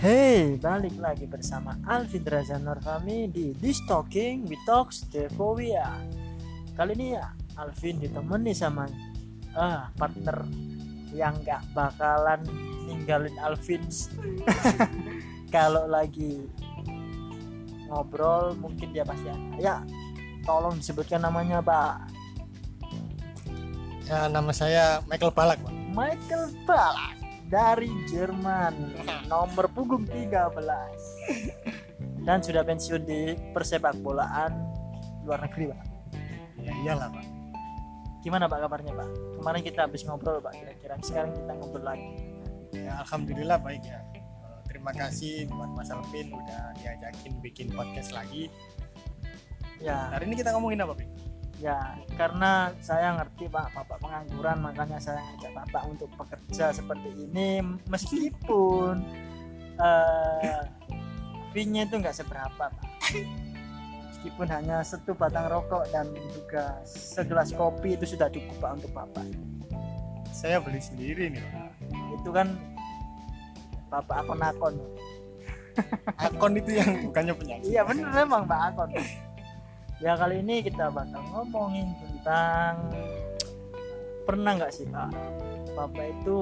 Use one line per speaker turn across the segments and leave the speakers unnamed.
Hey, balik lagi bersama Alvin Raza Norfami di This Talking We Talks Devovia. Kali ini ya Alvin ditemani sama ah partner yang gak bakalan ninggalin Alvin kalau lagi ngobrol mungkin dia pasti ada. Ya, tolong disebutkan namanya Pak
Ya, nama saya Michael Balak, Pak.
Michael Balak dari Jerman nomor punggung 13 dan sudah pensiun di persepak bolaan luar negeri Pak
Ya iyalah, Pak.
gimana Pak kabarnya Pak kemarin kita habis ngobrol Pak kira-kira sekarang kita ngobrol lagi
Ya, alhamdulillah baik ya. Eh, Terima kasih buat Mas Alvin udah diajakin bikin podcast lagi.
ya
Hari ini kita ngomongin apa, Pak?
Ya karena saya ngerti Pak Bapak pengangguran makanya saya ngajak Bapak untuk bekerja seperti ini meskipun eh fee-nya itu nggak seberapa Pak meskipun hanya satu batang rokok dan juga segelas kopi itu sudah cukup Pak untuk Bapak
Saya beli sendiri nih, Pak.
itu kan Bapak akun-akun
Akun itu yang bukannya penyakit.
iya bener memang Pak akun ya kali ini kita bakal ngomongin tentang pernah nggak sih Pak Bapak itu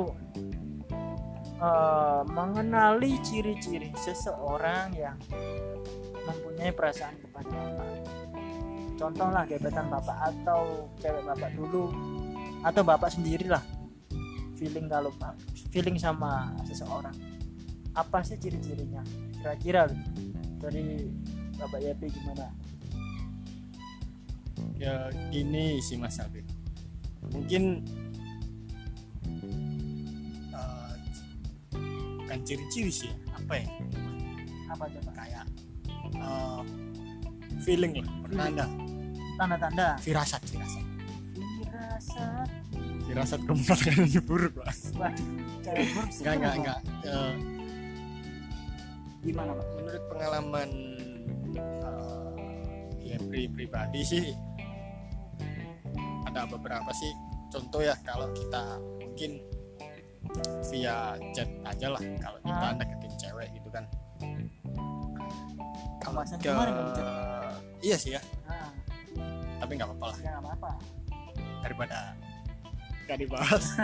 eh, mengenali ciri-ciri seseorang yang mempunyai perasaan kepada Bapak. Contoh lah gebetan Bapak atau cewek Bapak dulu atau Bapak sendirilah. Feeling kalau feeling sama seseorang. Apa sih ciri-cirinya? Kira-kira dari Bapak Yapi gimana
Ya gini sih Mas Alvin. Mungkin bukan ciri-ciri sih, ya. apa ya?
apa coba
Kayak eh, feeling lah, pertanda,
tanda-tanda
firasat, firasat.
firasat
Firasat kemunafikan yang buruk, Pak.
sih
Enggak, enggak, enggak. Eh,
gimana pak
menurut pengalaman eh, ya pri pribadi sih ada beberapa sih. Contoh ya kalau kita mungkin via chat aja lah. Kalau kita
Ah.
deketin cewek gitu kan. Kalau ke
kemarin kan,
iya sih ya.
Nah,
tapi nggak apa-apa lah.
Ya nggak apa-apa.
Daripada nggak dibahas.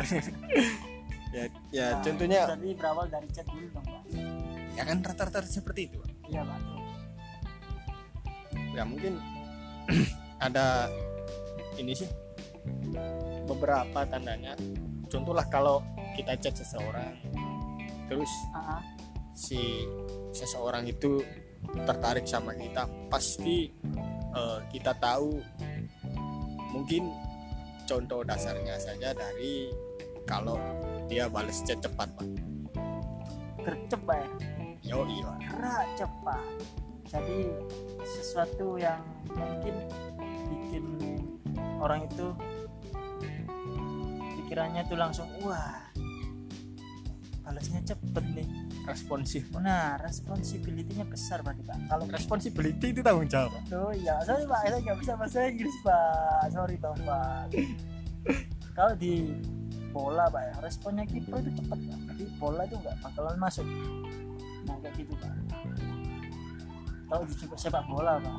Ya ya
Nah,
contohnya
jadi berawal dari chat dulu dong pak.
Ya kan rata-rata seperti itu.
Iya pak.
Ya mungkin ada ini sih beberapa tandanya. Contohlah kalau kita chat seseorang terus
ah, ah.
si seseorang itu tertarik sama kita pasti eh, kita tahu mungkin contoh dasarnya saja dari kalau dia balas chat cepat pak.
Gercep ya?
Yo iya
gerak cepat. Jadi sesuatu yang mungkin bikin orang itu pikirannya tuh langsung wah balasnya cepet nih
responsif
nah responsibility-nya besar berarti pak kalau
responsibility itu tanggung jawab Pak.
Oh iya, sorry pak, saya nggak bisa bahasa Inggris pak, sorry bang pak. Kalau di bola pak, ya, responnya kiper itu cepat pak, jadi bola itu nggak bakalan masuk. Nah kayak gitu pak. Kalau di sepak- sepak bola pak,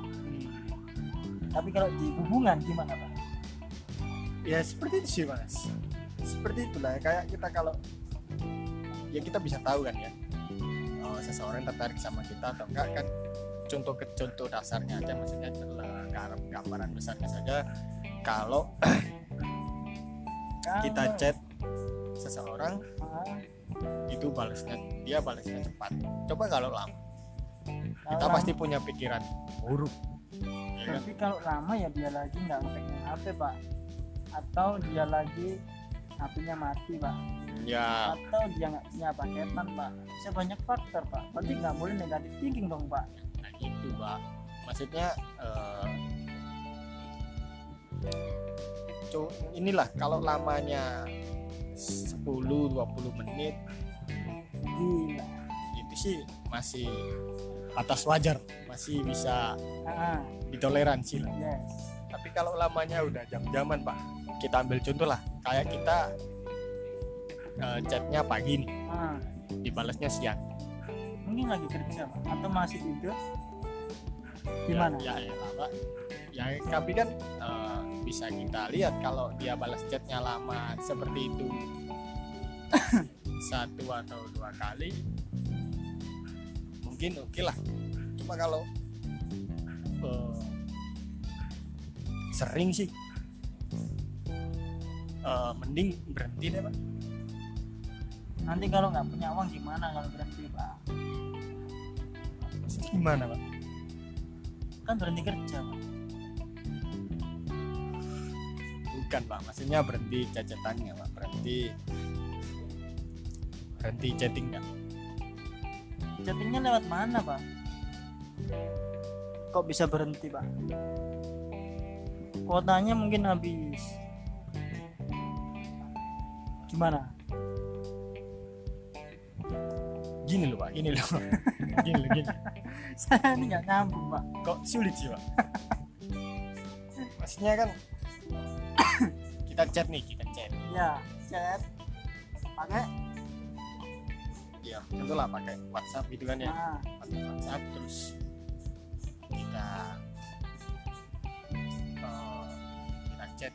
tapi kalau di hubungan gimana pak?
ya seperti itu sih mas seperti itulah kayak kita kalau ya kita bisa tahu kan ya oh, seseorang tertarik sama kita atau enggak kan contoh ke contoh dasarnya aja maksudnya gambaran besarnya saja. Kalau kita chat seseorang itu balasnya dia balasnya cepat. Coba kalau lama kita pasti punya pikiran buruk. Ya kan?
Berarti kalau lama ya dia lagi nggak ngepegang HP pak, atau dia lagi HP-nya mati pak.
ya.
Atau dia nggak punya paketan pak. Bisa banyak faktor pak. Berarti nggak boleh negatif thinking dong pak.
Nah itu pak. Maksudnya eh, cu- inilah kalau lamanya 10-20 menit
gila.
itu sih masih atas wajar. Masih bisa
ah.
ditoleransi lah.
Yes
tapi kalau lamanya udah jam-jaman pak kita ambil contoh lah. Kayak kita eh, chatnya pagi nih
ah.
Dibalasnya siang.
Mungkin lagi kerja Pak. atau masih tidur? Gimana?
ya, ya, ya, Pak. ya tapi kan eh, bisa kita lihat kalau dia balas chatnya lama seperti itu. Satu atau dua kali mungkin oke lah. Cuma kalau eh, sering sih. Eh, mending berhenti deh pak.
Nanti kalau nggak punya uang gimana kalau berhenti Pak?
Maksudnya gimana pak?
Kan berhenti kerja Pak.
Bukan pak. Maksudnya berhenti cacatannya pak? Berhenti berhenti chattingnya
chattingnya lewat mana Pak? Kok bisa berhenti Pak kuotanya mungkin habis. Gimana?
Gini loh pak. Gini loh. Gini loh gini.
Saya ini nggak nyambung Pak.
Kok sulit sih pak? Maksudnya kan kita chat nih kita chat.
Ya chat. Pakai?
Ya tentulah pakai WhatsApp gitu kan ya.
Nah,
pakai WhatsApp terus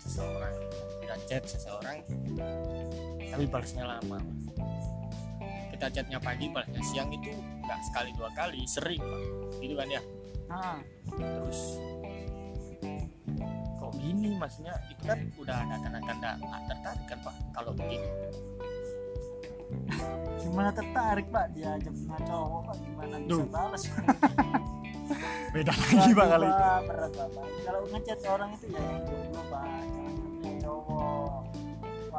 seseorang kita chat seseorang tapi balasnya lama. Kita chatnya pagi balasnya siang itu nggak sekali dua kali sering pak. Gitu kan ya?
Nah
terus kok gini? Maksudnya itu kan udah ada tanda-tanda ah, tertarik kan pak? Kalau begitu
gimana tertarik Pak? Dia aja punya cowok Pak. Gimana bisa
Duh.
balas
beda lagi pak kali. Itu
Pak, berat Pak. kalau ngechat orang itu ya yang jomblo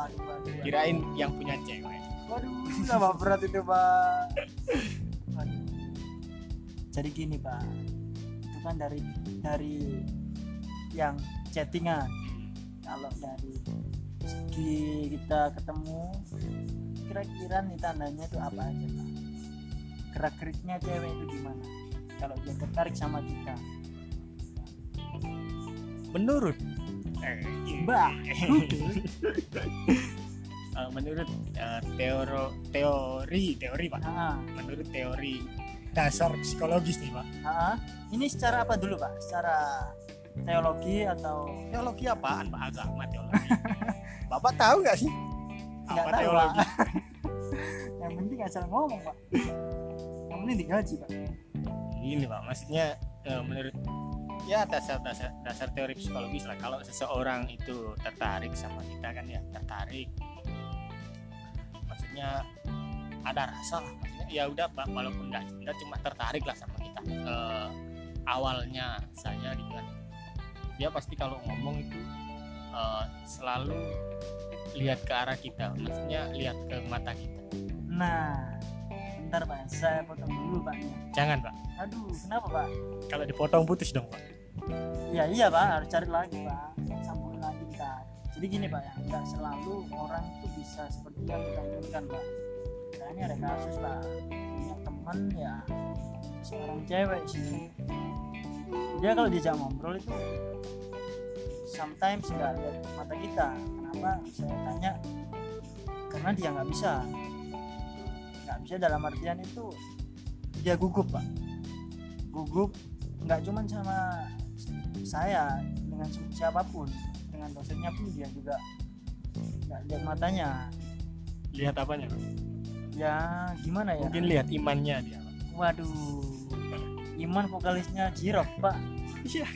waduh waduh,
kirain yang punya cewek.
waduh sama berat itu Pak. Waduh. jadi gini Pak. Itu kan dari dari yang chattingan. Kalau dari segi kita ketemu kira-kira nih tandanya itu apa aja Pak? Gerak geriknya cewek itu gimana? Kalau dia tertarik sama kita.
Menurut
Mbak
eh, menurut eh, teoro teori teori pak.
Nah,
menurut teori dasar psikologis nih pak.
Ah, ini secara apa dulu Pak? Secara teologi atau
teologi apaan pak? Agama teologi. Bapak tahu nggak sih?
Nggak
apa
tahu
teologi?
Pak yang penting asal ngomong Pak. Yang penting digaji Pak.
Gini pak. Maksudnya eh, menurut ya dasar dasar teori psikologis lah. Kalau seseorang itu tertarik sama kita kan ya tertarik. Maksudnya ada rasa lah maksudnya ya udah pak walaupun nggak cinta cuma tertarik lah sama kita. Eh, awalnya saya gitu kan dia pasti kalau ngomong itu eh, selalu lihat ke arah kita maksudnya lihat ke mata kita.
Nah bentar Pak. Saya potong dulu Pak.
Jangan pak.
Aduh kenapa Pak?
Kalau dipotong putus dong pak.
Ya iya Pak. Harus cari lagi Pak. Sambungin lagi kita jadi gini Pak ya. Nggak selalu orang itu bisa seperti yang kita inginkan Pak. Nah, ini ada kasus Pak. Punya teman ya. Seorang cewek sih. Dia kalau diajak ngobrol itu sometimes nggak lihat mata kita. Kenapa? Saya tanya karena dia nggak bisa nggak bisa dalam artian itu dia gugup pak. Gugup nggak cuman sama saya dengan si- siapa pun dengan dosennya pun dia juga nggak lihat matanya.
Lihat apanya?
Ya gimana ya?
Mungkin lihat imannya dia. Pak.
waduh iman vokalisnya jirok pak.
Iya.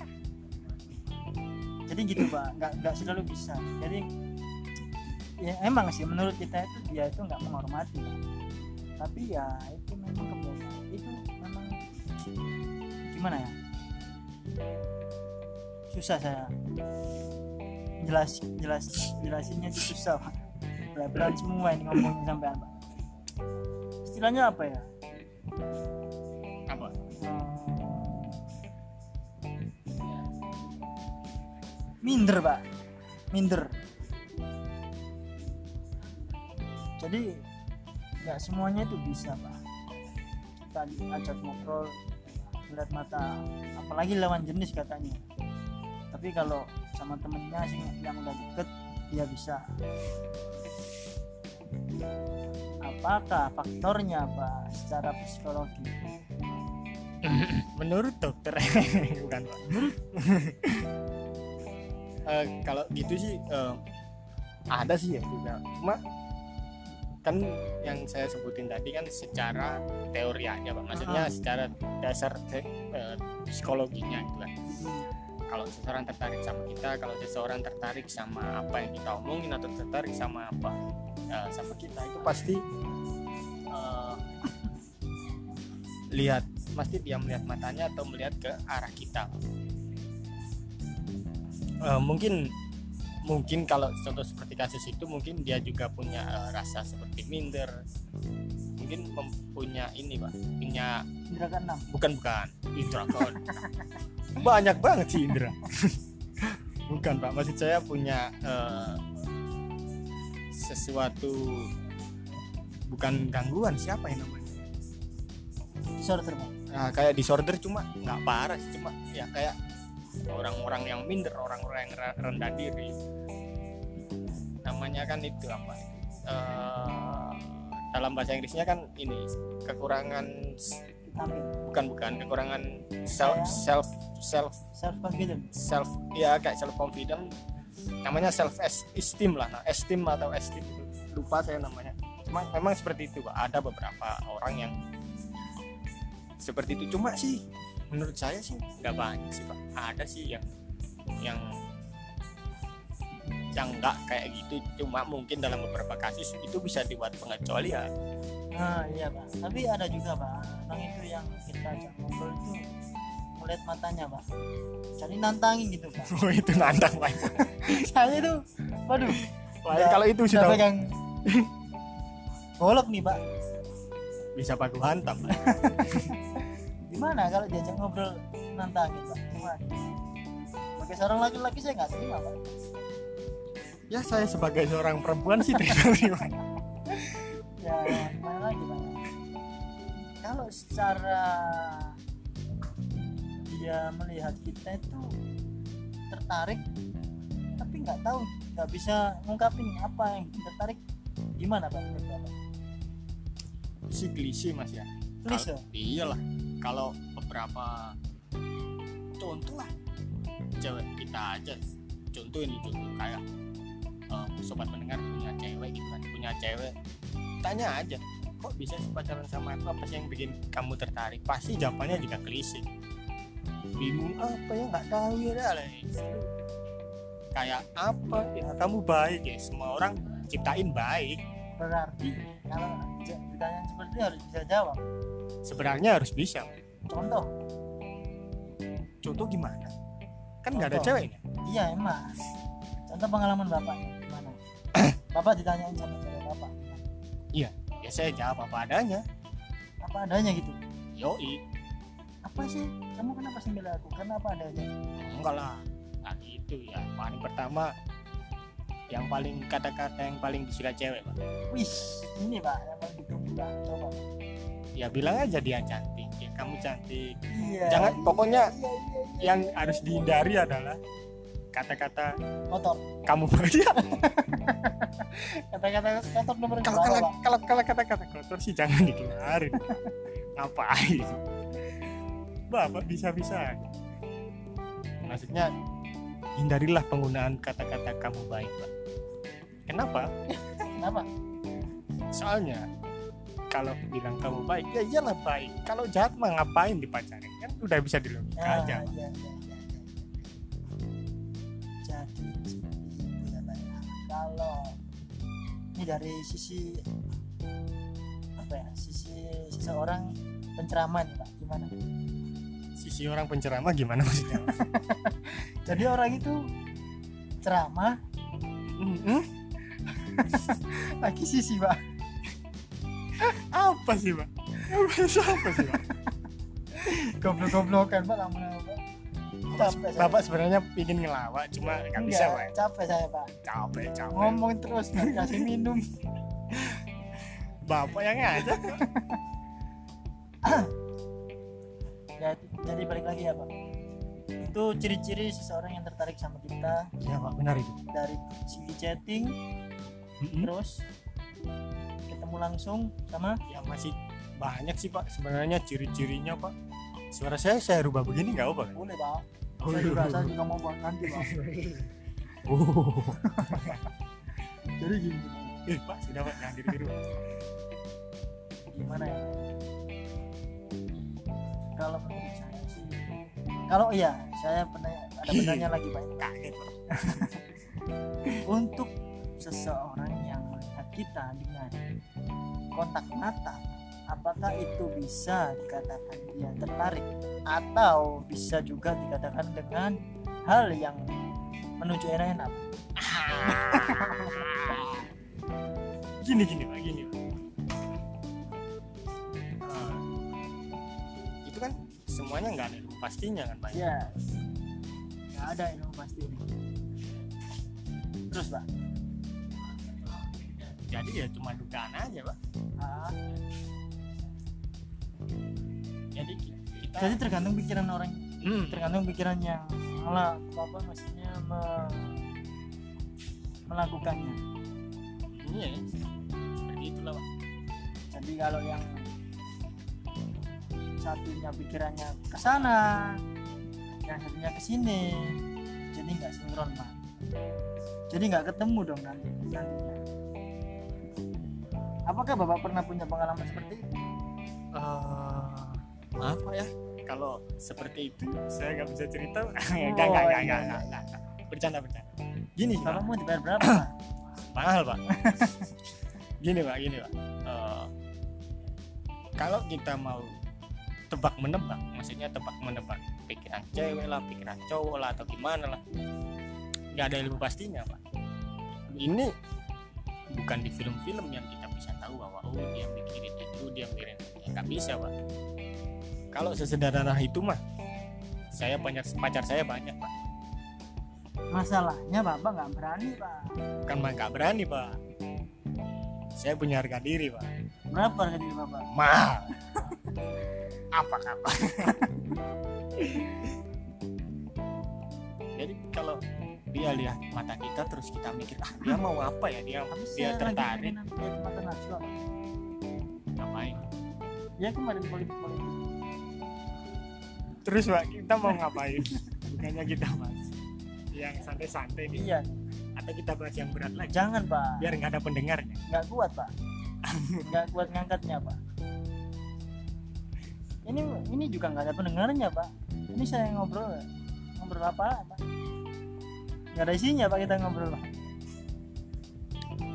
jadi gitu pak. Nggak nggak selalu bisa. Jadi ya emang sih menurut kita itu dia itu nggak menghormati Pak. Tapi ya itu memang kebiasaan itu memang gimana ya? Susah saya jelas jelas jelasinnya sih susah pak. Belan semua ini ngomongin sampean pak. Istilahnya apa ya?
Apa?
Hmm. minder pak. Minder. Jadi nggak semuanya itu bisa pak. Kita ajak ngobrol melihat mata apalagi lawan jenis katanya. Tapi kalau sama temennya sih yang udah deket dia bisa. Apa apakah faktornya pak secara psikologi?
Menurut dokter. Bukan pak. Eh, kalau gitu sih eh, ada sih ya juga cuma kan yang saya sebutin tadi kan secara teori aja pak. Maksudnya
Ah.
secara dasar te- eh, psikologinya gitu kan. Kalau seseorang tertarik sama kita kalau seseorang tertarik sama apa yang kita omongin atau tertarik sama apa eh, sama kita itu pasti eh, lihat pasti dia melihat matanya atau melihat ke arah kita. Eh, mungkin mungkin kalau contoh seperti kasus itu mungkin dia juga punya eh, rasa seperti minder. Mungkin mempunyai ini pak punya
indra keenam
bukan bukan. Indra kan banyak banget sih Indra. Bukan pak. Maksud saya punya eh, sesuatu bukan gangguan siapa yang namanya?
Disorder pak.
Nah, kayak disorder cuma nggak parah sih cuma ya kayak orang-orang yang minder orang-orang yang re- rendah diri. Namanya kan itu apa? Eh, dalam bahasa Inggrisnya kan ini kekurangan bukan bukan kekurangan self self self
self confidence
self ya kayak self confident namanya self esteem lah nah, esteem atau esteem. Lupa saya namanya. Cuma memang seperti itu ada beberapa orang yang seperti itu. Cuma sih menurut saya sih nggak banyak sih pak. Ada sih yang yang yang nggak kayak gitu. Cuma mungkin dalam beberapa kasus itu bisa dibuat pengecualian.
Nah iya pak. Tapi ada juga pak. Orang itu yang kita ajak ngobrol itu melihat matanya pak. Jadi nantangin gitu pak.
Oh itu nantang pak.
Saya itu waduh.
Lain kalau itu
sudah pegang. Golok nih pak.
Bisa baku hantam Pak.
gimana kalau diajak ngobrol nantangin pak gimana? Sebagai seorang laki-laki saya nggak terima pak.
Ya saya sebagai seorang perempuan sih terima.
Ya, gimana lagi pak? Kalau secara dia melihat kita itu tertarik tapi nggak tahu nggak bisa ngungkapin apa yang tertarik gimana pak? Menurut Bapak?
si klise mas ya?
Klise?
Iyalah kalau beberapa contoh lah. Cewek kita aja. Contoh ini contoh kayak eh, sobat pendengar punya cewek gitu kan punya cewek. Tanya aja kok bisa pacaran sama aku? Apa sih yang bikin kamu tertarik? Pasti jawabannya juga klise. Bingung apa ya? Nggak tahu ya lah. kayak apa ya? Kamu baik ya? Semua orang ciptain baik.
Berarti kalau ditanya seperti itu harus bisa jawab
sebenarnya harus bisa.
Contoh.
Contoh gimana? Kan nggak ada ceweknya
iya emang contoh pengalaman bapak gimana? Bapak ditanyain sama cewek bapak.
Ya saya jawab apa adanya.
Apa adanya gitu?
Yoi.
Apa sih? Kamu kenapa sih aku? Karena apa adanya?
Enggak lah. Nah gitu ya. Paling pertama yang paling kata-kata yang paling disuka cewek pak.
Wih ini pak. Yang paling ditunggu pak coba
ya bilang aja dia cantik ya kamu cantik.
Iya.
Jangan,
iya,
pokoknya
iya, iya, iya.
yang harus dihindari adalah kata-kata
kotor
kamu. Bahagia
kata-kata kotor nomor
kalau kalau kalau kalau kata-kata kotor sih jangan dikeluarin ngapain? Bapak bisa-bisa maksudnya hindarilah penggunaan kata-kata kamu baik pak. Kenapa?
Kenapa?
Soalnya kalau bilang kamu baik ya iyalah baik. Kalau jahat mah ngapain dipacarin? Kan udah bisa dilogika
Ah,
aja.
iya, iya, iya, jadi seperti itu ya. Pak ya. kalau ini dari sisi apa ya sisi seseorang penceramah nih pak. Gimana?
Sisi orang penceramah gimana maksudnya?
Jadi orang itu ceramah.
Mm-mm.
lagi sisi pak
apa sih pak? Apa sih pak?
Goblok-goblokan pak lama pak. Capek saya.
bapak sebenarnya ingin ngelawak cuma nggak bisa
Enggak,
pak.
capek saya pak.
Capek capek.
Ngomong terus nggak kasih minum.
Bapak yang ngajak
ya, jadi balik lagi ya pak. Itu ciri-ciri seseorang yang tertarik sama kita.
Ya pak. Benar itu.
Dari segi chatting
Mm-mm.
terus ketemu langsung sama
ya masih banyak sih pak sebenarnya ciri-cirinya pak. Suara saya saya rubah begini nggak apa kan
boleh pak.
Oh,
saya
iya.
juga saya juga mau buat nanti pak.
Oh.
Jadi gini.
Eh pak sudah pak jangan Pak.
gimana ya? Kalau menurut saya sih kalau iya saya pernah ada benarnya lagi pak.
Kaget
untuk seseorang yang melihat kita dengan kontak mata apakah itu bisa dikatakan dia tertarik? Atau bisa juga dikatakan dengan hal yang menuju enak-enak?
Gini gini pak gini pak. Eh, itu kan semuanya nggak ada ilmu pastinya kan pak?
Ya nggak ada yang pasti terus pak
jadi ya cuma dugaan aja pak.
Ah,
jadi ki- kita
jadi tergantung pikiran orang.
Hmm,
tergantung pikirannya malah apa maksudnya me- melakukannya.
Iya seperti itulah pak.
Jadi kalau yang satunya pikirannya ke sana yang satunya ke sini jadi nggak sinkron pak. Jadi nggak ketemu dong nanti nantinya apakah bapak pernah punya pengalaman seperti itu?
Eh, maaf pak ya? Kalau seperti itu saya nggak bisa cerita.
Oh,
enggak enggak enggak
iya,
enggak
iya.
enggak enggak. bercanda bercanda. Gini
kalau
pak.
mau dibayar berapa pak?
Mahal pak. Gini pak gini pak. Eh, kalau kita mau tebak menebak maksudnya tebak menebak pikiran cewek lah pikiran cowok lah atau gimana lah nggak ada ilmu pastinya pak. Ini bukan di film-film yang kita bisa tahu bahwa oh dia mikirin itu dia mikirin ya nggak bisa pak. Kalau sesederhana itu mah saya banyak pacar saya banyak pak.
Masalahnya bapak nggak berani pak.
Bukan mah nggak berani pak. Saya punya harga diri pak.
Berapa harga diri bapak?
Mahal. Apa kata jadi kalau dia lihat mata kita terus kita mikir ah dia mau apa ya? Dia
tapi
dia tertarik.
mata Najwa
ngapain?
Ya kemarin politik politik
terus pak kita mau ngapain? Bukannya kita bahas yang santai-santai nih.
Iya.
Atau kita bahas yang berat lagi?
Jangan pak.
Biar nggak ada pendengarnya.
Nggak kuat pak. Nggak kuat ngangkatnya pak. Ini ini juga nggak ada pendengarnya pak. Ini saya ngobrol ngobrol apa pak nggak ada isinya pak kita ngobrol pak.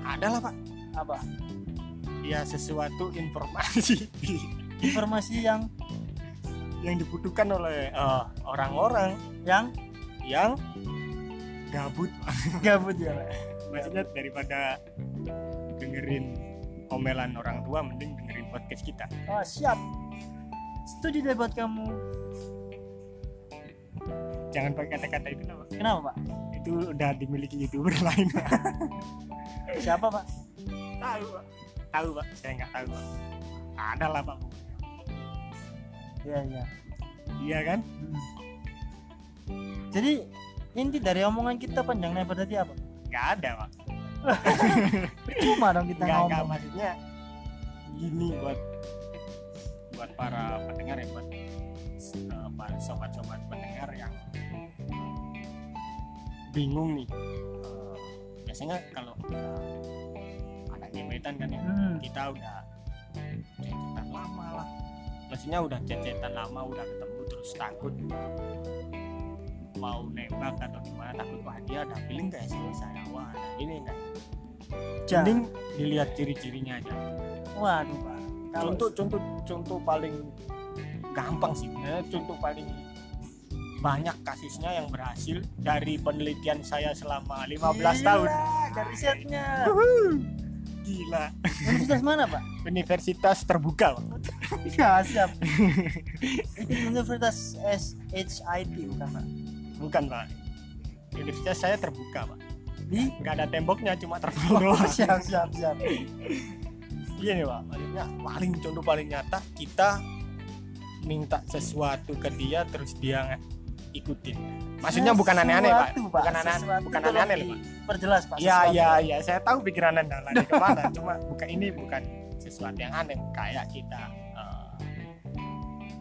Ada lah pak.
Apa?
Ya sesuatu informasi.
Informasi yang
yang dibutuhkan oleh eh, orang-orang.
Yang?
Yang gabut.
Gabut ya pak.
Maksudnya daripada dengerin omelan orang tua mending dengerin podcast kita.
Oh siap. Setuju deh buat kamu.
Jangan pakai kata-kata itu lah Pak.
kenapa pak
itu udah dimiliki youtuber lain
siapa pak?
Tahu pak. Tahu pak? Saya nggak tahu pak. Ada lah pak.
Iya iya.
Iya kan?
Jadi inti dari omongan kita panjang lebar tadi apa?
Nggak ada pak.
Cuma dong kita
nggak nggak
ngomong.
maksudnya gini buat buat para pendengar ya buat para sobat-sobat bingung nih. Eh, biasanya kalau udah ada gebetan kan ya
hmm.
kita udah cecetan lama lah. Maksudnya udah cecetan lama udah ketemu terus takut mau nembak atau gimana takut wah dia ada feeling gak ya sama saya wah ada ini enggak
Ja-
mending dilihat ciri-cirinya aja.
Waduh pak. Kalau
contoh contoh contoh paling gampang sih. Sebenarnya contoh paling banyak kasusnya yang berhasil dari penelitian saya selama 15 tahun.
dari risetnya.
Gila.
Universitas mana pak?
Universitas terbuka Pak.
ya siap. Universitas SHIT bukan pak?
Bukan pak. Universitas saya terbuka pak.
Di?
Nggak ada temboknya cuma terpal doang.
Siap siap siap.
Gini pak. Maksudnya paling contoh paling nyata kita minta sesuatu ke dia terus dia ikutin. Maksudnya bukan aneh-aneh pak. Bukan aneh
Sesuatu
bukan aneh-aneh loh pak.
perjelas pak.
Ya
sesuatu.
ya ya saya tahu pikiran anda lari ke mana cuma bukan ini bukan sesuatu yang aneh kayak kita eh,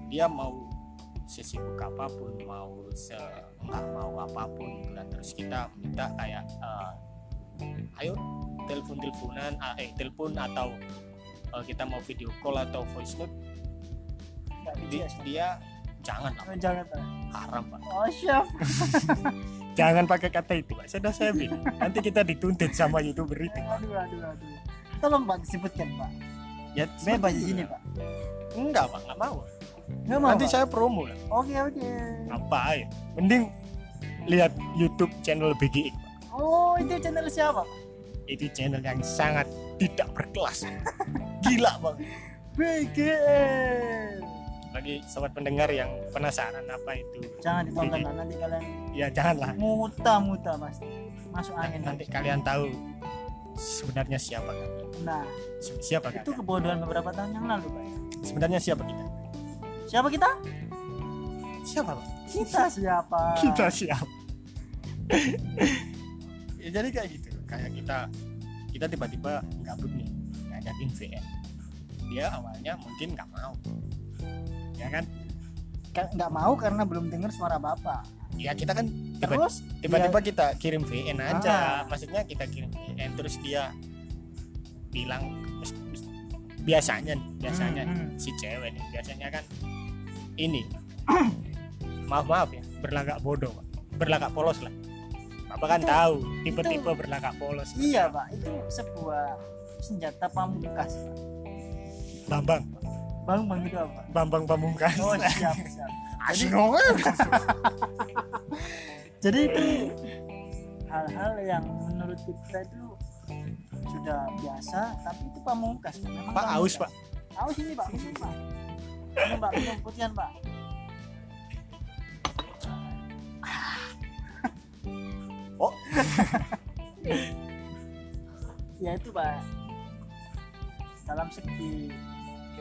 dia mau sesibuk apa pun mau se nggak mau apa pun gitu kan terus kita minta kayak eh, ayo telepon teleponan eh telepon atau eh, kita mau video call atau voice note.
Nggak
di-
bisa.
dia jangan lah.
Oh, jangan Pak.
haram pak.
Oh siap.
Jangan pakai kata itu pak. Sudah saya bilang nanti kita dituntut sama youtuber itu.
Aduh aduh aduh. Tolong pak disebutkan pak.
Ya
bebas di sini pak.
Enggak pak. Nggak mau.
Nggak mau
nanti
Pak?
saya promo lah.
Oke oke.
Ngapain? Mending lihat YouTube channel BGX
oh itu channel siapa Pak?
itu channel yang sangat tidak berkelas. Gila bang
BGL
bagi sobat pendengar yang penasaran apa itu.
Jangan ditonton lah nanti kalian
ya janganlah.
muta muta mas. Masuk angin
nanti kalian tahu sebenarnya siapa kami
nah
Si- siapa
itu
kalian
kebodohan beberapa tahun yang lalu pak.
Sebenarnya siapa kita?
Siapa kita?
Siapa? Pak?
kita siapa?
Kita siapa? Ya jadi kayak gitu. Kayak kita kita tiba-tiba gabut nih. Ngajakin VN dia awalnya mungkin nggak mau ya kan
Ka- nggak mau karena belum dengar suara bapak
ya kita kan tiba-
terus
tiba-tiba kita kirim VN aja
Ah.
maksudnya kita kirim VN terus dia bilang biasanya biasanya
Hmm, hmm.
si cewek nih biasanya kan ini maaf maaf ya berlagak bodoh Pak. berlagak polos lah bapak kan
Itu-
tahu tipe-tipe berlagak polos
iya pak itu sebuah senjata pamungkas Pak.
bambang
bang bang itu apa?
Bambang pamungkas.
Oh siap siap.
Asno.
jadi itu hal-hal yang menurut kita itu sudah biasa tapi itu pamungkas Pak. Memang
pak aus pak.
Aus ini pak minum pak. Ini pak minum putihan pak.
Oh.
ya itu pak. Dalam segi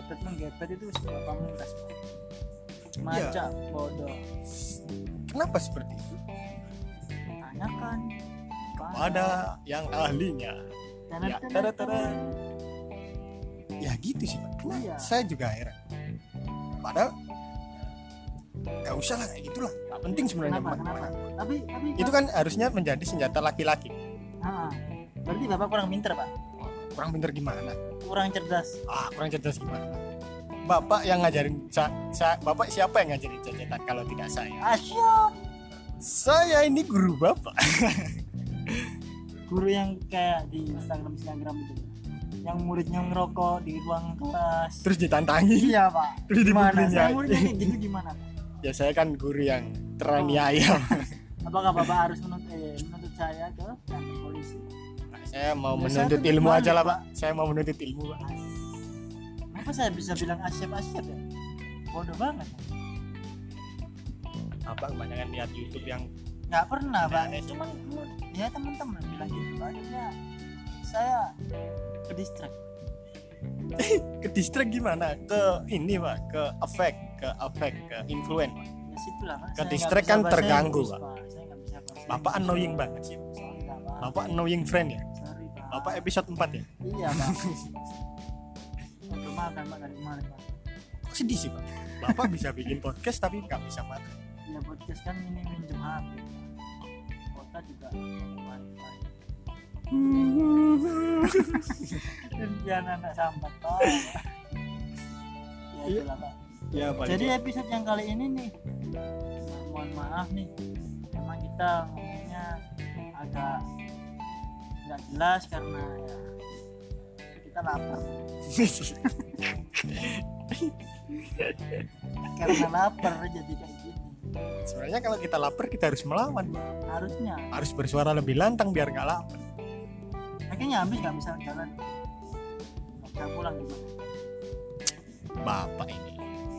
gebet menggebet itu sebuah pamungkas. Pak maca bodoh.
Kenapa seperti itu?
Tanyakan.
Ada yang ahlinya. Ya, tada-tada. ya gitu sih pak?
Iya.
saya juga heran. Padahal nggak usah lah kayak gitulah. Nggak penting sebenarnya
kenapa kenapa? Tapi tapi
itu kan harusnya menjadi senjata laki-laki.
Ah, berarti bapak kurang pinter pak
kurang pinter gimana?
Kurang cerdas.
Ah kurang cerdas gimana? Bapak yang ngajarin sa, sa- bapak siapa yang ngajarin jajetan kalau tidak saya?
Asyik
saya ini guru bapak.
Guru yang kayak di Instagram Instagram itu. Yang muridnya ngerokok di ruang kelas.
Terus ditantangi
iya pak.
Terus
gimana? saya
ya?
muridnya kayak gitu gimana? Pak?
ya saya kan guru yang teraniaya.
Apakah bapak harus menuntut eh, menuntut saya ke kantor polisi
saya mau
Ya, saya
menuntut
tuh
ilmu aja lah
Pak?
pak. Saya mau menuntut ilmu pak.
Kenapa saya bisa bilang asyik asyik ya? Bodoh banget.
Apa kebanyakan lihat YouTube yang
nggak pernah pak. Cuman ya teman-teman bilang gitu. Akhirnya saya ke distrik
ke distrik gimana? Ke ini pak. Ke efek ke efek ke influen Pak.
ya situlah pak.
Ke
Saya
distrik kan terganggu, Pak.
saya
bapak annoying banget sih. Bapak annoying friend ya bapak episode 4 ya?
Iya pak. Untuk makan pak dari kemarin pak.
Kok sedih sih pak? Bapak bisa bikin podcast tapi nggak bisa makan.
Ya podcast kan ini minjem HP kota juga wifi. Dan anak sambat pak. Ya
Iya.
itulah pak.
Ya
jadi episode yang kali ini nih mohon maaf nih. Memang kita ngomongnya agak nggak jelas karena ya kita lapar. Karena lapar jadi kayak gini.
Sebenarnya kalau kita lapar kita harus melawan.
Harusnya.
Harus bersuara lebih lantang biar nggak lapar.
Akhirnya habis nggak bisa jalan. Nggak pulang gimana
bapak ini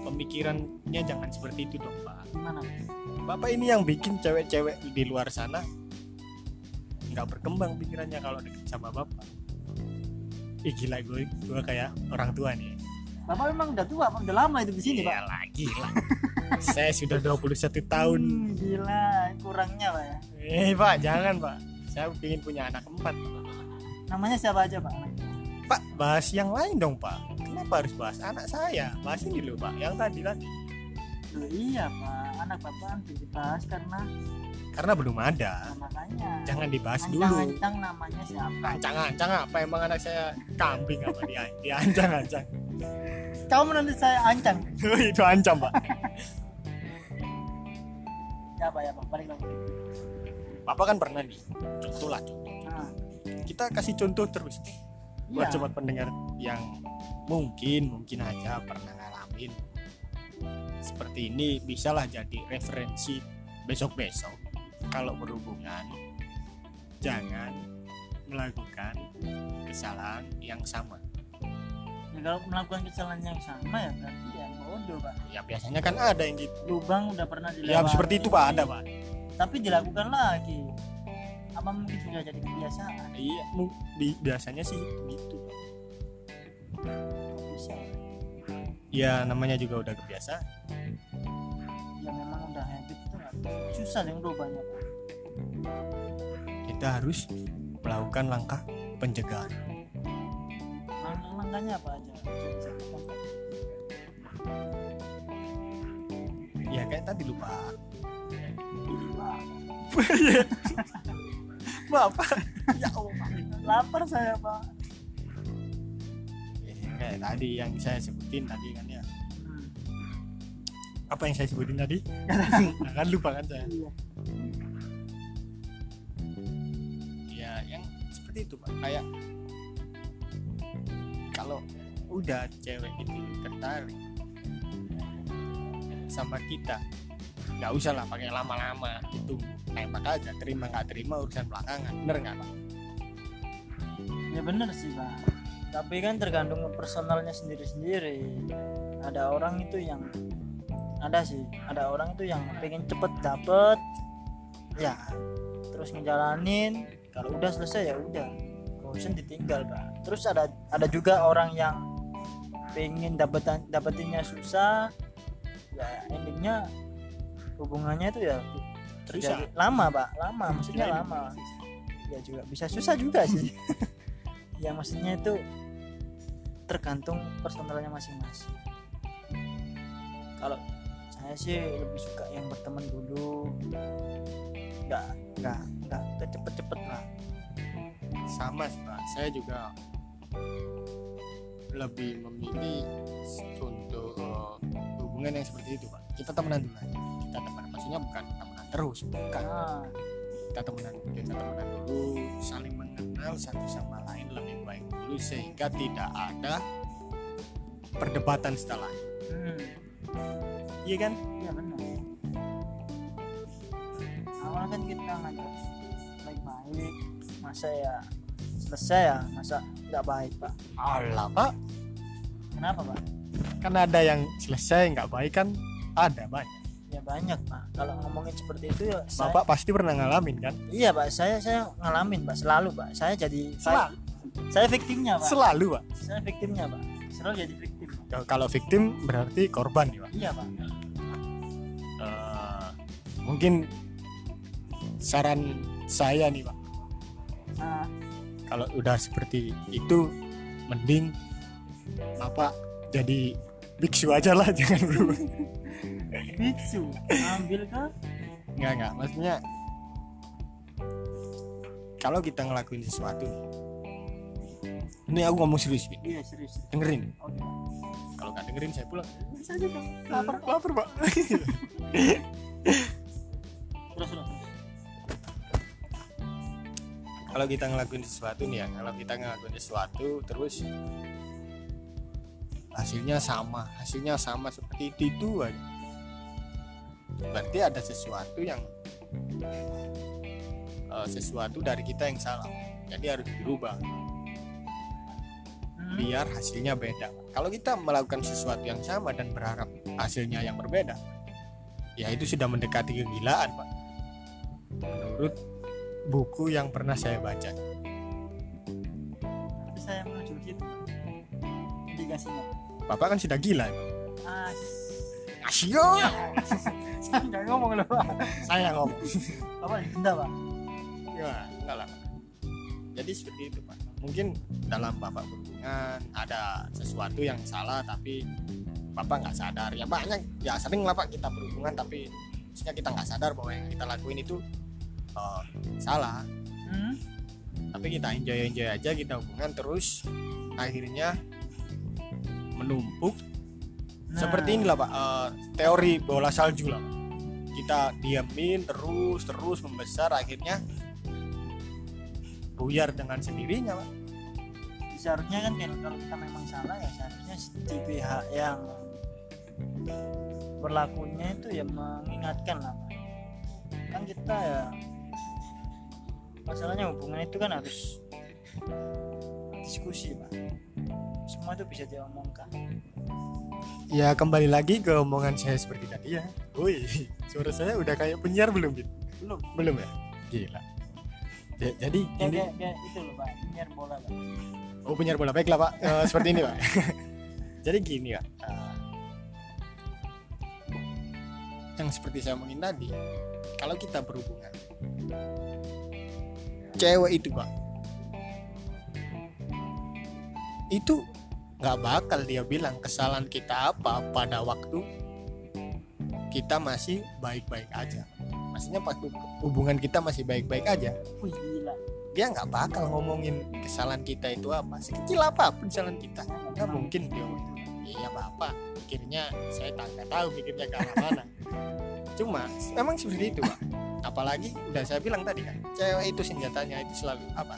pemikirannya jangan seperti itu dong pak.
Gimana?
Bapak ini yang bikin cewek-cewek di luar sana nggak berkembang pikirannya kalau deket sama bapak. Ih gila gue gue kayak orang tua nih.
Bapak memang udah tua Pak. udah lama itu di sini pak?
Iya lagi lah saya sudah 21 tahun.
Hmm, gila kurangnya pak ya?
Eh pak jangan pak. Saya ingin punya anak empat
namanya siapa aja pak?
Pak bahas yang lain dong Pak. Kenapa harus bahas anak saya? Bahas ini loh Pak. Yang tadi tadi.
Loh, iya pak. Anak bapak nanti dibahas karena
karena belum ada.
Nah, makanya.
Jangan dibahas dulu.
ancang-ancang namanya siapa?
Ancang-ancang apa? Emang anak saya kambing apa dia. Diancang-ancang
kamu nanti saya ancang.
Itu ancam Pak.
Ya pak ya pak. Balik lagi.
Bapak kan pernah nih. Contoh lah contoh.
Nah,
kita kasih contoh terus buat
iya.
sobat pendengar yang mungkin mungkin aja pernah ngalamin. Seperti ini bisalah jadi referensi besok-besok kalau berhubungan jangan melakukan kesalahan yang sama.
Ya, kalau melakukan kesalahan yang sama ya berarti ya bodoh pak.
Ya biasanya kan ada yang gitu.
Lubang udah pernah dilewati.
ya seperti itu pak. Ada pak.
Tapi dilakukan lagi. Apa mungkin sudah jadi kebiasaan?
Iya bi- biasanya sih gitu
Kok bisa.
Ya namanya juga udah kebiasaan.
Ya memang udah habit susah yang banyak.
Kita harus melakukan langkah pencegahan.
Langkah-langkahnya apa aja?
Ya kayak tadi lupa. Bapak. Ya Allah.
Lapar saya pak.
Ya, kayak tadi yang saya sebutin tadi kan. Apa yang saya sebutin tadi? Nah, kan lupa kan saya?
Iya.
Ya yang seperti itu pak. Kayak kalau udah cewek itu tertarik sama kita nggak usah lah pakai lama-lama itu tembak aja terima nggak terima urusan belakangan. Bener nggak pak?
Ya bener sih pak. Tapi kan tergantung personalnya sendiri-sendiri. Ada orang itu yang ada sih ada orang itu yang pengen cepet dapet. Ya terus ngejalanin. Kalau udah selesai ya udah bosen ditinggal pak. Terus ada ada juga orang yang pengen dapetan dapetinnya susah. Ya endingnya hubungannya itu ya terjadi lama pak. Lama maksudnya lama. ya juga bisa susah juga sih. Ya maksudnya itu tergantung personalnya masing-masing. Kalau saya sih lebih suka yang berteman dulu. Nggak nggak nggak nggak cepet-cepet lah.
Sama sih pak. Saya juga lebih memilih untuk eh, hubungan yang seperti itu pak. Kita temenan dulu aja. Kita temenan maksudnya bukan temenan terus bukan.
Nah,
kita temenan kita temenan dulu saling mengenal satu sama lain lebih baik dulu sehingga tidak ada perdebatan setelah
hmm,
iya kan
iya benar awal kan kita ngajak baik-baik masa ya selesai ya masa nggak baik pak
Allah pak
kenapa pak
kan ada yang selesai nggak baik kan ada banyak
ya banyak pak kalau ngomongin seperti itu ya saya-
bapak pasti pernah ngalamin kan
Iya pak, saya saya ngalamin pak, selalu pak. Saya jadi
Selalu?
saya victimnya pak.
selalu pak
Saya victimnya pak, selalu jadi victim. Pak.
Kalau victim berarti korban ya pak
Iya pak.
Mungkin saran saya nih pak.
Nah,
kalau udah seperti itu mending bapak jadi biksu aja lah jangan berubah.
Biksu? Ambil ke
nggak nggak. Maksudnya kalau kita ngelakuin sesuatu ini aku ngomong serius Bin.
iya serius.
dengerin.
Oke.
kalau nggak dengerin saya pulang.
Bisa juga.
lapar. Lapar pak
Terus terus.
kalau kita ngelakuin sesuatu nih ya kalau kita ngelakuin sesuatu terus hasilnya sama hasilnya sama seperti itu, itu aja berarti ada sesuatu yang eh, sesuatu dari kita yang salah. Jadi harus dirubah.
Hmm.
biar hasilnya beda. Kalau kita melakukan sesuatu yang sama dan berharap hasilnya yang berbeda ya itu sudah mendekati kegilaan pak menurut buku yang pernah saya baca.
Tapi saya menuju gitu. Indikasinya.
bapak kan sudah gila.
Ah,
Asyo
saya nggak ngomong loh pak.
saya ngomong.
Apa denda pak?
ya enggak lah jadi seperti itu pak. Mungkin dalam bapak berhubungan hubungan ada sesuatu yang salah tapi bapak nggak sadar. Ya banyak. Ya sering lah pak kita berhubungan tapi maksudnya kita nggak sadar bahwa yang kita lakuin itu eh, salah.
Hmm?
tapi kita enjoy enjoy aja kita hubungan terus. Akhirnya menumpuk.
Nah,
seperti inilah pak. Eh, teori bola salju lah kita diamin terus terus membesar akhirnya buyar dengan sendirinya pak.
Seharusnya kan kalau kita memang salah ya seharusnya si pihak yang berlakunya itu ya mengingatkan lah kan kita ya masalahnya hubungan itu kan harus diskusi pak. Semua itu bisa diomongkan.
Ya kembali lagi ke omongan saya seperti tadi ya. Woi suara saya udah kayak penyiar belum Bin?
belum.
Belum ya? Gila. Ja- jadi
kayak,
ini
kayak, kayak itu loh pak. Penyiar bola pak.
Oh penyiar bola. Baiklah pak. Eh, seperti ini pak. Jadi gini pak. Eh, yang seperti saya omongin tadi kalau kita berhubungan cewek itu pak. Itu nggak bakal dia bilang kesalahan kita apa pada waktu kita masih baik-baik aja. Maksudnya pas hubungan kita masih baik-baik aja.
Wih gila.
Dia nggak bakal ngomongin kesalahan kita itu apa. Sekecil apa pun kesalahan kita. Nggak mungkin dia iya bapak pikirnya saya tak tahu pikirnya ke arah mana. Cuma emang seperti itu pak apalagi udah saya bilang tadi kan cewek itu senjatanya itu selalu apa?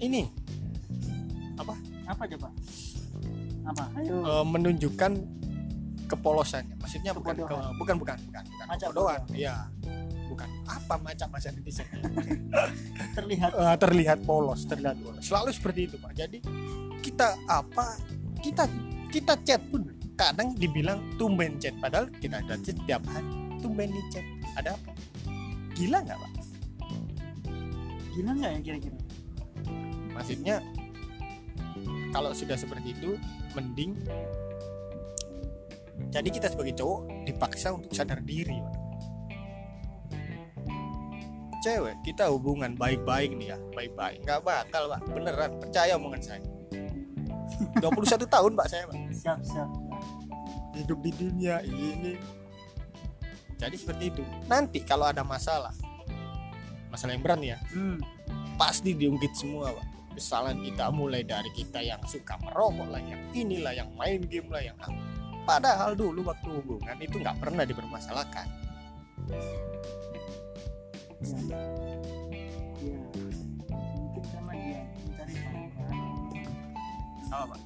Ini.
Apa? Coba? Apa? Ayo.
Eh, menunjukkan kepolosannya. Maksudnya bukan ke, bukan bukan bukan bukan
Macam
kebodohan. iya. Bukan. Apa macam bahasa netizen
terlihat.
Eh, terlihat polos terlihat polos. Selalu seperti itu pak. Jadi kita apa? Kita kita chat pun kadang dibilang tumben chat. Padahal kita ada chat tiap hari tumben di chat. Ada apa? Gila nggak pak?
Gila nggak ya kira-kira?
Maksudnya kalau sudah seperti itu mending jadi kita sebagai cowok dipaksa untuk sadar diri Pak. cewek kita hubungan baik-baik nih ya. Baik-baik nggak bakal pak. Beneran percaya omongan saya. 21 tahun pak saya pak.
Siap siap.
Hidup di dunia ini jadi seperti itu. Nanti kalau ada masalah masalah yang berat ya
hmm.
pasti diungkit semua pak. Kesalahan kita mulai dari kita yang suka merokok lah yang inilah yang main game lah yang apa. padahal dulu waktu hubungan itu nggak pernah dipermasalahkan.
Ya ya mungkin sama dia mencari
apa pak?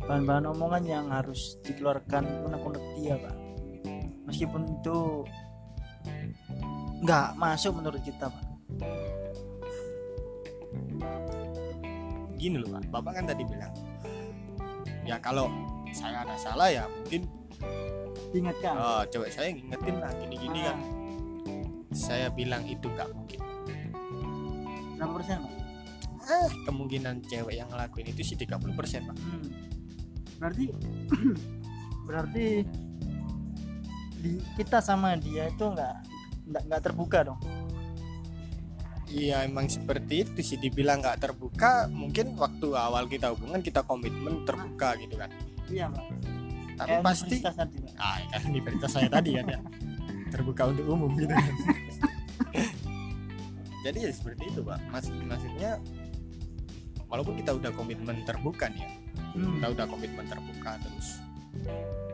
Bahan-bahan omongan yang harus dikeluarkan unek-unek dia pak. Meskipun itu nggak masuk menurut kita pak.
Gini loh pak. Bapak kan tadi bilang ya kalau saya ada salah ya mungkin
ingatkan.
Oh, cewek saya ngingetin lah gini-gini kan.
Ah,
saya bilang itu nggak mungkin.
Berapa persen pak?
Eh kemungkinan cewek yang ngelakuin itu sih 30% pak.
Hmm. berarti berarti di kita sama dia itu nggak nggak nggak terbuka dong.
Iya emang seperti itu sih dibilang nggak terbuka mungkin waktu awal kita hubungan kita komitmen terbuka gitu kan.
Iya pak
tapi
Kayak
pasti
tadi pak
ah kan universitas saya tadi kan ya terbuka untuk umum gitu. Kan jadi ya seperti itu pak. Mas, maksudnya walaupun kita udah komitmen terbuka nih ya.
Hmm.
kita udah komitmen terbuka terus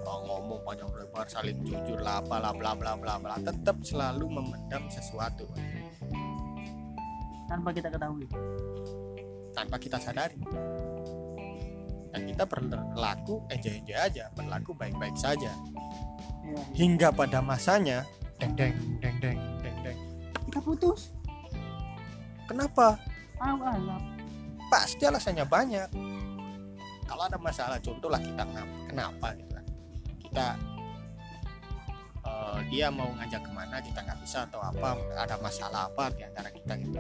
oh, ngomong panjang lebar saling jujur lah bla bla bla bla bla. Tetap selalu memendam sesuatu. Pak.
tanpa kita ketahui.
Tanpa kita sadari. Dan kita berlaku enjoy-enjoy aja berlaku baik-baik saja.
Iya.
hingga pada masanya deng deng deng deng deng deng.
Kita putus.
Kenapa?
Alam
pasti alasannya banyak kalau ada masalah contoh lah kita kenapa gitu kan. Kita eh, dia mau ngajak ke mana kita nggak bisa atau apa ada masalah apa di antara kita gitu.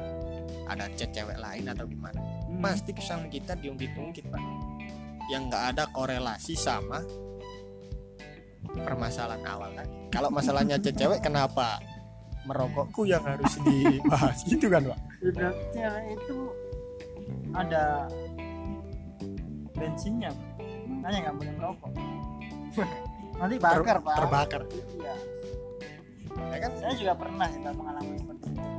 Ada chat cewek lain atau gimana?
Hmm.
pasti kesalahan kita diungkit-ungkit pak. Yang nggak ada korelasi sama permasalahan awal tadi. Kalau masalahnya chat cewek kenapa merokokku yang harus dibahas? Gitu kan pak?
Ya, itu ada esensinya makanya nggak boleh merokok nanti bakar pak.
terbakar.
Iya.
Ya kan?
Saya juga pernah Pak, mengalami seperti itu.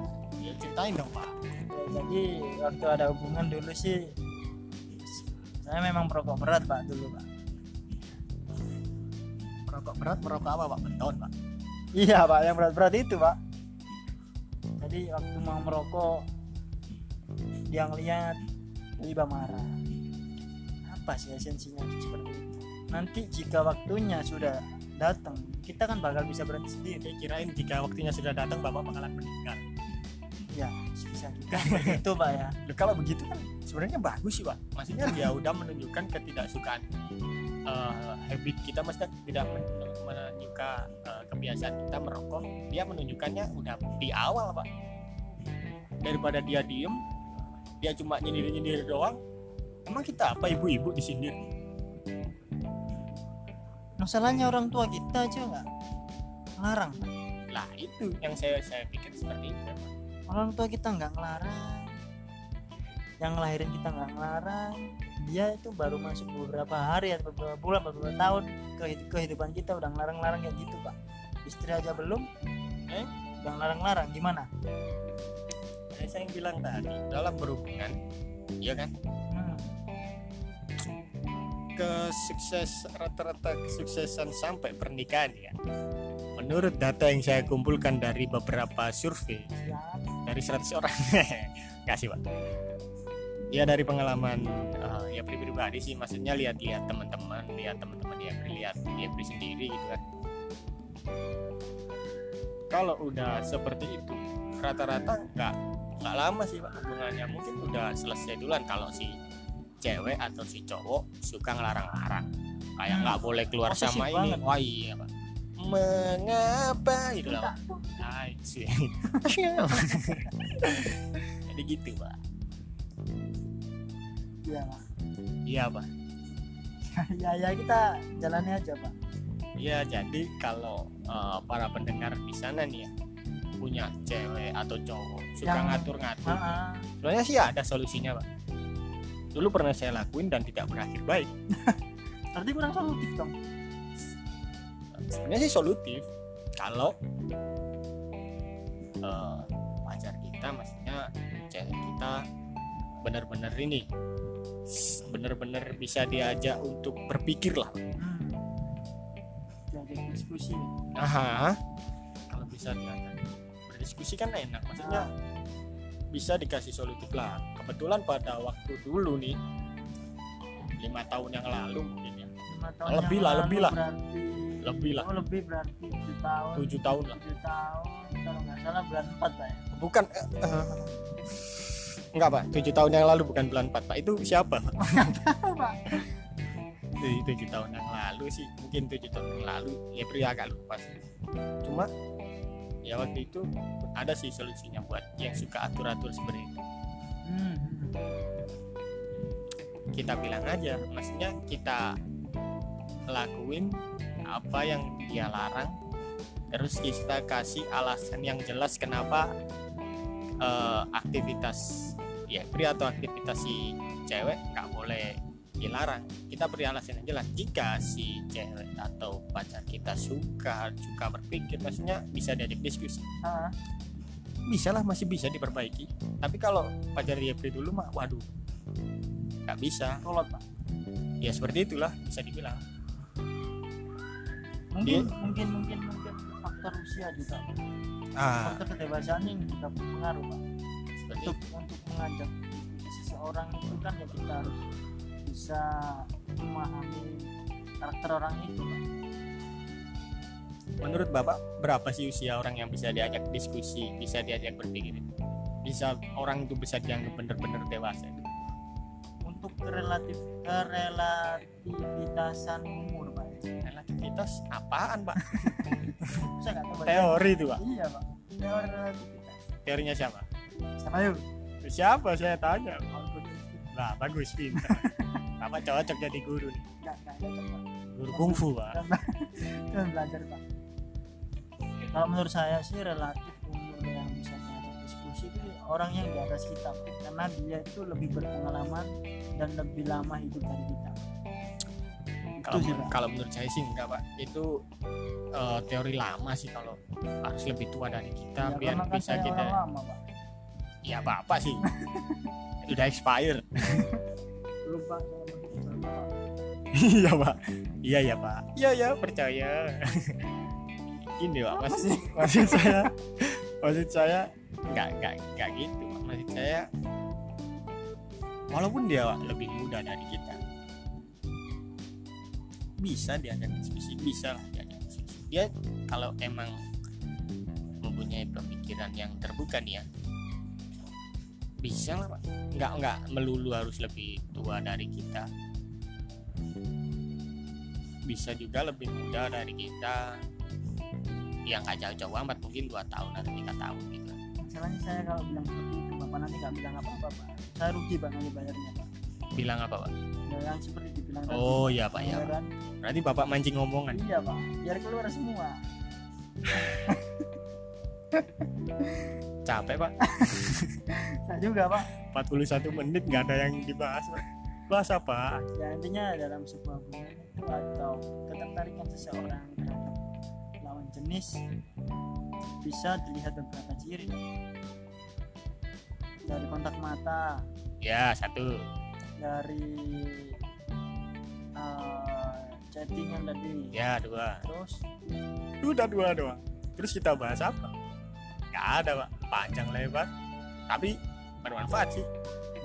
Ya ceritain dong pak.
Ya, jadi waktu ada hubungan dulu sih saya memang perokok berat pak dulu pak.
Merokok berat merokok apa pak? Beton pak.
Iya pak yang berat-berat itu pak. Jadi waktu mau merokok dia ngeliat tiba marah apa sih esensinya seperti itu. Nanti jika waktunya sudah datang kita kan bakal bisa berhenti sendiri.
Kayak kirain jika waktunya sudah datang bapak bakalan meninggal.
Ya bisa kita itu pak ya.
Loh, kalau begitu kan sebenarnya bagus sih pak. Maksudnya dia udah menunjukkan ketidaksukaan eh, habit kita. Maksudnya tidak men- menunjukkan eh, kebiasaan kita merokok. Dia menunjukkannya udah di awal pak. Daripada dia diem dia cuma nyindir nyindir doang emang kita apa ibu-ibu disindir
masalahnya orang tua kita aja nggak larang
lah itu yang saya saya pikir seperti itu.
Orang tua kita nggak ngelarang. Yang ngelahirin kita nggak ngelarang. Dia itu baru masuk beberapa hari atau beberapa bulan beberapa tahun ke kehidupan kita udah ngelarang-larang kayak gitu pak. Istri aja belum eh udah ngelarang-larang. Gimana?
Saya yang bilang tadi dalam berhubungan ya kan
hmm.
kesukses rata-rata kesuksesan sampai pernikahan ya. Menurut data yang saya kumpulkan dari beberapa survei
siap
dari 100 orang. Nggak sih pak. Ya dari pengalaman eh, ya pribadi sih. Maksudnya lihat-lihat teman-teman lihat teman-teman yang lihat dia beri sendiri gitu kan. Kalau udah seperti itu rata-rata nggak nggak lama sih pak hubungannya. Mungkin udah selesai duluan kalau si cewek atau si cowok suka ngelarang-larang kayak
Hmm.
nggak boleh keluar
Posesif
sama ini
banget.
wah iya pak mengapa gitu lah. Nah, jadi gitu pak
iya Pak.
iya pak
ya ya kita jalani aja pak
Iya, jadi kalau eh, para pendengar di sana nih ya punya cewek atau cowok suka ngatur-ngatur,
Ah,
sebenarnya sih ada solusinya pak. Dulu pernah saya lakuin dan tidak berakhir baik.
berarti kurang solutif dong
Sebenarnya sih solutif kalau eh, pacar kita, maksudnya cewek kita benar-benar ini benar-benar bisa diajak untuk berpikir lah.
hmm. diajak diskusi
Aha. Kalau bisa diajak berdiskusi kan enak, maksudnya bisa dikasih solutif lah. Kebetulan pada waktu dulu nih lima tahun yang lalu mungkin ya
Lima tahun
Lebih lah, lebih lah.
berarti
Lebih lah.
oh, lebih berarti tujuh tahun
tujuh tahun lah.
tujuh tahun kalau nggak salah bulan empat pak ya
Bukan eh, enggak pak, tujuh tahun yang lalu bukan bulan 4 pak. Itu siapa? Pak?
tahu pak
tujuh tahun yang lalu sih, mungkin tujuh tahun yang lalu. Ya pria agak lupa sih. Cuma ya waktu itu ada sih solusinya buat yang suka atur-atur seperti itu.
hmm.
kita bilang aja maksudnya kita lakuin apa yang dia larang terus kita kasih alasan yang jelas kenapa eh, aktivitas ya pria atau aktivitas si cewek nggak boleh dilarang. Kita beri alasan yang jelas. Jika si cewek atau pacar kita suka suka berpikir maksudnya bisa diajak diskusi.
Ah,
bisa lah masih bisa diperbaiki. Tapi kalau pacar dia beri dulu mah waduh nggak bisa.
Kolot pak.
Ya seperti itulah bisa dibilang.
Mungkin
Dia-
mungkin mungkin mungkin faktor usia juga
ah.
Faktor kedewasaan ini juga berpengaruh pak.
Seperti
untuk untuk mengajak seseorang itu kan ya kita harus bisa memahami karakter orang itu pak.
Menurut bapak berapa sih usia orang yang bisa diajak diskusi bisa diajak berpikir bisa orang itu bisa dianggap benar-benar dewasa
untuk relatif kerelativitasan umur pak.
Relativitas apaan pak?
Saya tahu
teori itu pak?
Iya pak. Teori relativitas.
Teorinya siapa?
Sama yuk?
Siapa? Saya tanya. Lah bagus pintar bapak cocok jadi guru nih.
Nggak nggak cocok pak.
Guru kungfu pak.
Cuma belajar pak. Kalau menurut saya sih relatif umur yang bisa diajak diskusi itu orang yang di atas kita Pak. karena dia itu lebih berpengalaman dan lebih lama hidup dari kita.
Kalau
sih, Pak.
kalau menurut saya sih enggak pak. Itu eh, teori lama sih kalau harus lebih tua dari kita
ya,
biar
kan
bisa
saya
kita
orang lama pak.
Ya bapak sih. Udah expired
lupa saya masih sama pak
iya pak. Iya ya pak. Iya ya percaya. Ini pak. Maksud, maksud saya maksud saya nggak nggak nggak gitu Pak. maksud saya walaupun dia Pak, lebih muda dari kita bisa diajak diskusi bisa lah diajak diskusi. Dia kalau emang mempunyai pemikiran yang terbuka nih ya bisa lah pak. Nggak nggak melulu harus lebih tua dari kita. Bisa juga lebih muda dari kita. Yang nggak jauh-jauh amat mungkin dua tahun atau tiga tahun gitu.
Masalahnya saya kalau bilang seperti itu bapak nanti nggak bilang apa-apa pak. Saya rugi pak nanti bayarnya pak.
Bilang apa pak?
Ya, yang seperti dibilang
oh ya pak ya
anggaran.
berarti bapak mancing ngomongan?
Iya pak. Biar keluar semua
capek pak.
Saya juga pak.
41 menit nggak ada yang dibahas pak. Bahas apa?
Ya intinya dalam sebuah hubungan atau ketertarikan seseorang terhadap lawan jenis bisa dilihat beberapa ciri. Dari kontak mata.
Ya satu.
Dari eh, chattingan tadi.
Ya dua.
Terus?
Udah dua doang. Terus kita bahas apa nggak ada pak. Panjang lebar. Tapi bermanfaat sih.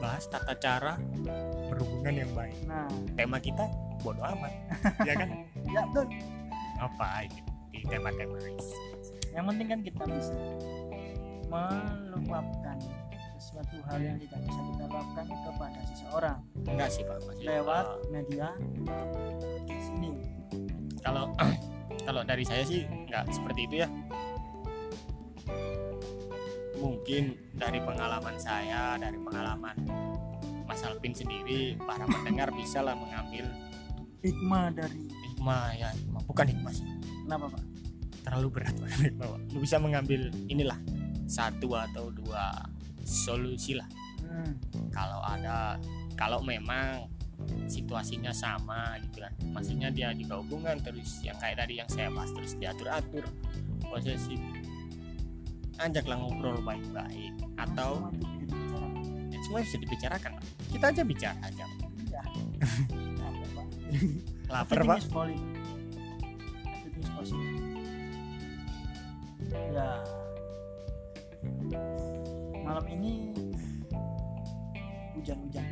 Bahas tata cara berhubungan yang baik.
Nah.
Tema kita bodoh amat. Ya kan?
Ya betul.
Apa ini di tema-tema
yang penting kan kita bisa meluapkan sesuatu hal yang tidak bisa kita luapkan kepada seseorang.
Enggak sih pak. Maksudnya,
lewat
eh,
media sini
kalau kalau dari saya sih nggak seperti itu ya mungkin dari pengalaman saya dari pengalaman Mas Alvin sendiri para pendengar bisa lah mengambil
hikmah dari
hikmah ya hikmah. bukan hikmah sih
kenapa pak
terlalu berat Pak. hikmah Pak. lu bisa mengambil inilah satu atau dua solusi lah
hmm.
kalau ada kalau memang situasinya sama gitu kan maksudnya dia juga hubungan terus yang kayak tadi yang saya bahas terus diatur atur posesif ajaklah ngobrol baik-baik atau ya, semua bisa dibicarakan. Pak. kita aja bicara aja.
Iya. Pak.
lapar pak
ya. Malam ini hujan-hujan.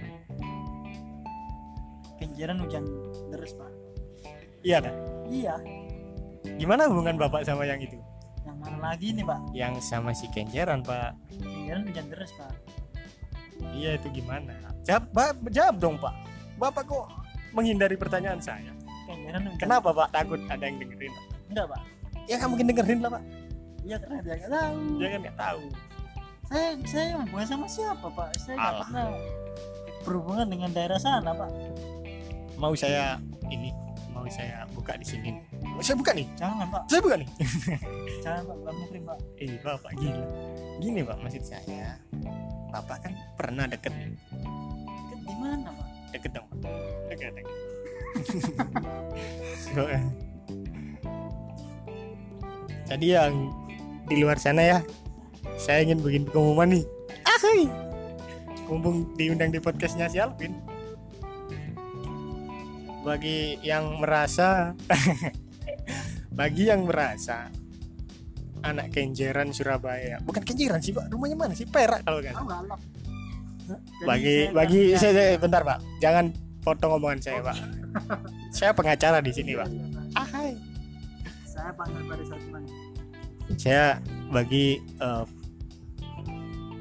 Kenjeran hujan deras pak.
Iya dah
iya.
Gimana hubungan bapak sama yang itu
mana lagi nih pak?
Yang sama si kenceran pak.
Kenjeran hujan deras pak.
Iya itu gimana? Jawab Ba- jawab dong pak. Bapak kok menghindari pertanyaan saya?
Kenjeran hujan
kenapa pak? Takut ada yang dengerin.
Enggak pak.
Ya nggak mungkin dengerin lah pak.
Iya karena dia nggak tahu.
Dia kan nggak tahu.
Saya saya hubungan sama siapa pak? Saya nggak pernah berhubungan dengan daerah sana pak.
Mau saya ini mau saya buka di sini. Saya buka nih?
Jangan pak.
Saya buka nih?
Jangan pak. Bukan mukrim pak.
Eh bapak gila. Gini pak maksud saya bapak kan pernah deket. Nih
Deket di mana pak?
Deket dong pak. Deket deket. So, eh. jadi yang di luar sana ya saya ingin bikin pengumuman nih. Ahai. mumpung diundang di podcastnya si Alvin bagi yang merasa bagi yang merasa anak kenjeran Surabaya. Bukan kenjeran sih pak. Rumahnya mana sih? Perak kalau
galak
bagi bagi saya, saya- bentar pak. Jangan potong omongan saya pak. Saya pengacara di sini pak. Ahai.
saya panggil pada saat mana
saya bagi eh,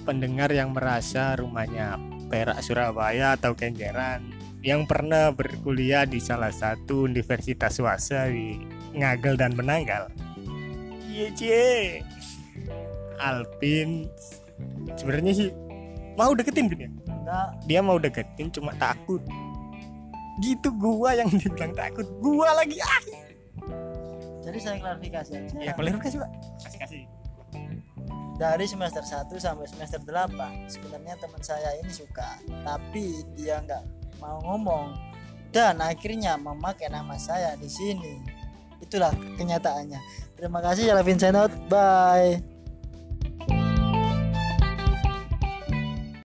pendengar yang merasa rumahnya Perak Surabaya atau Kenjeran yang pernah berkuliah di salah satu universitas swasta di Ngagel dan Menanggal. Iya cie. Alvin sebenarnya sih mau deketin ya?
enggak
Dia mau deketin cuma takut. Gitu gua yang dibilang takut. Gua lagi ah.
jadi saya klarifikasi aja
Ya klarifikasi Pak. Kasih kasih.
dari semester 1 sampai semester 8 sebenarnya teman saya ini suka tapi dia nggak mau ngomong. Dan akhirnya memakai nama saya di sini. Itulah kenyataannya. Terima kasih ya Vincent. Bye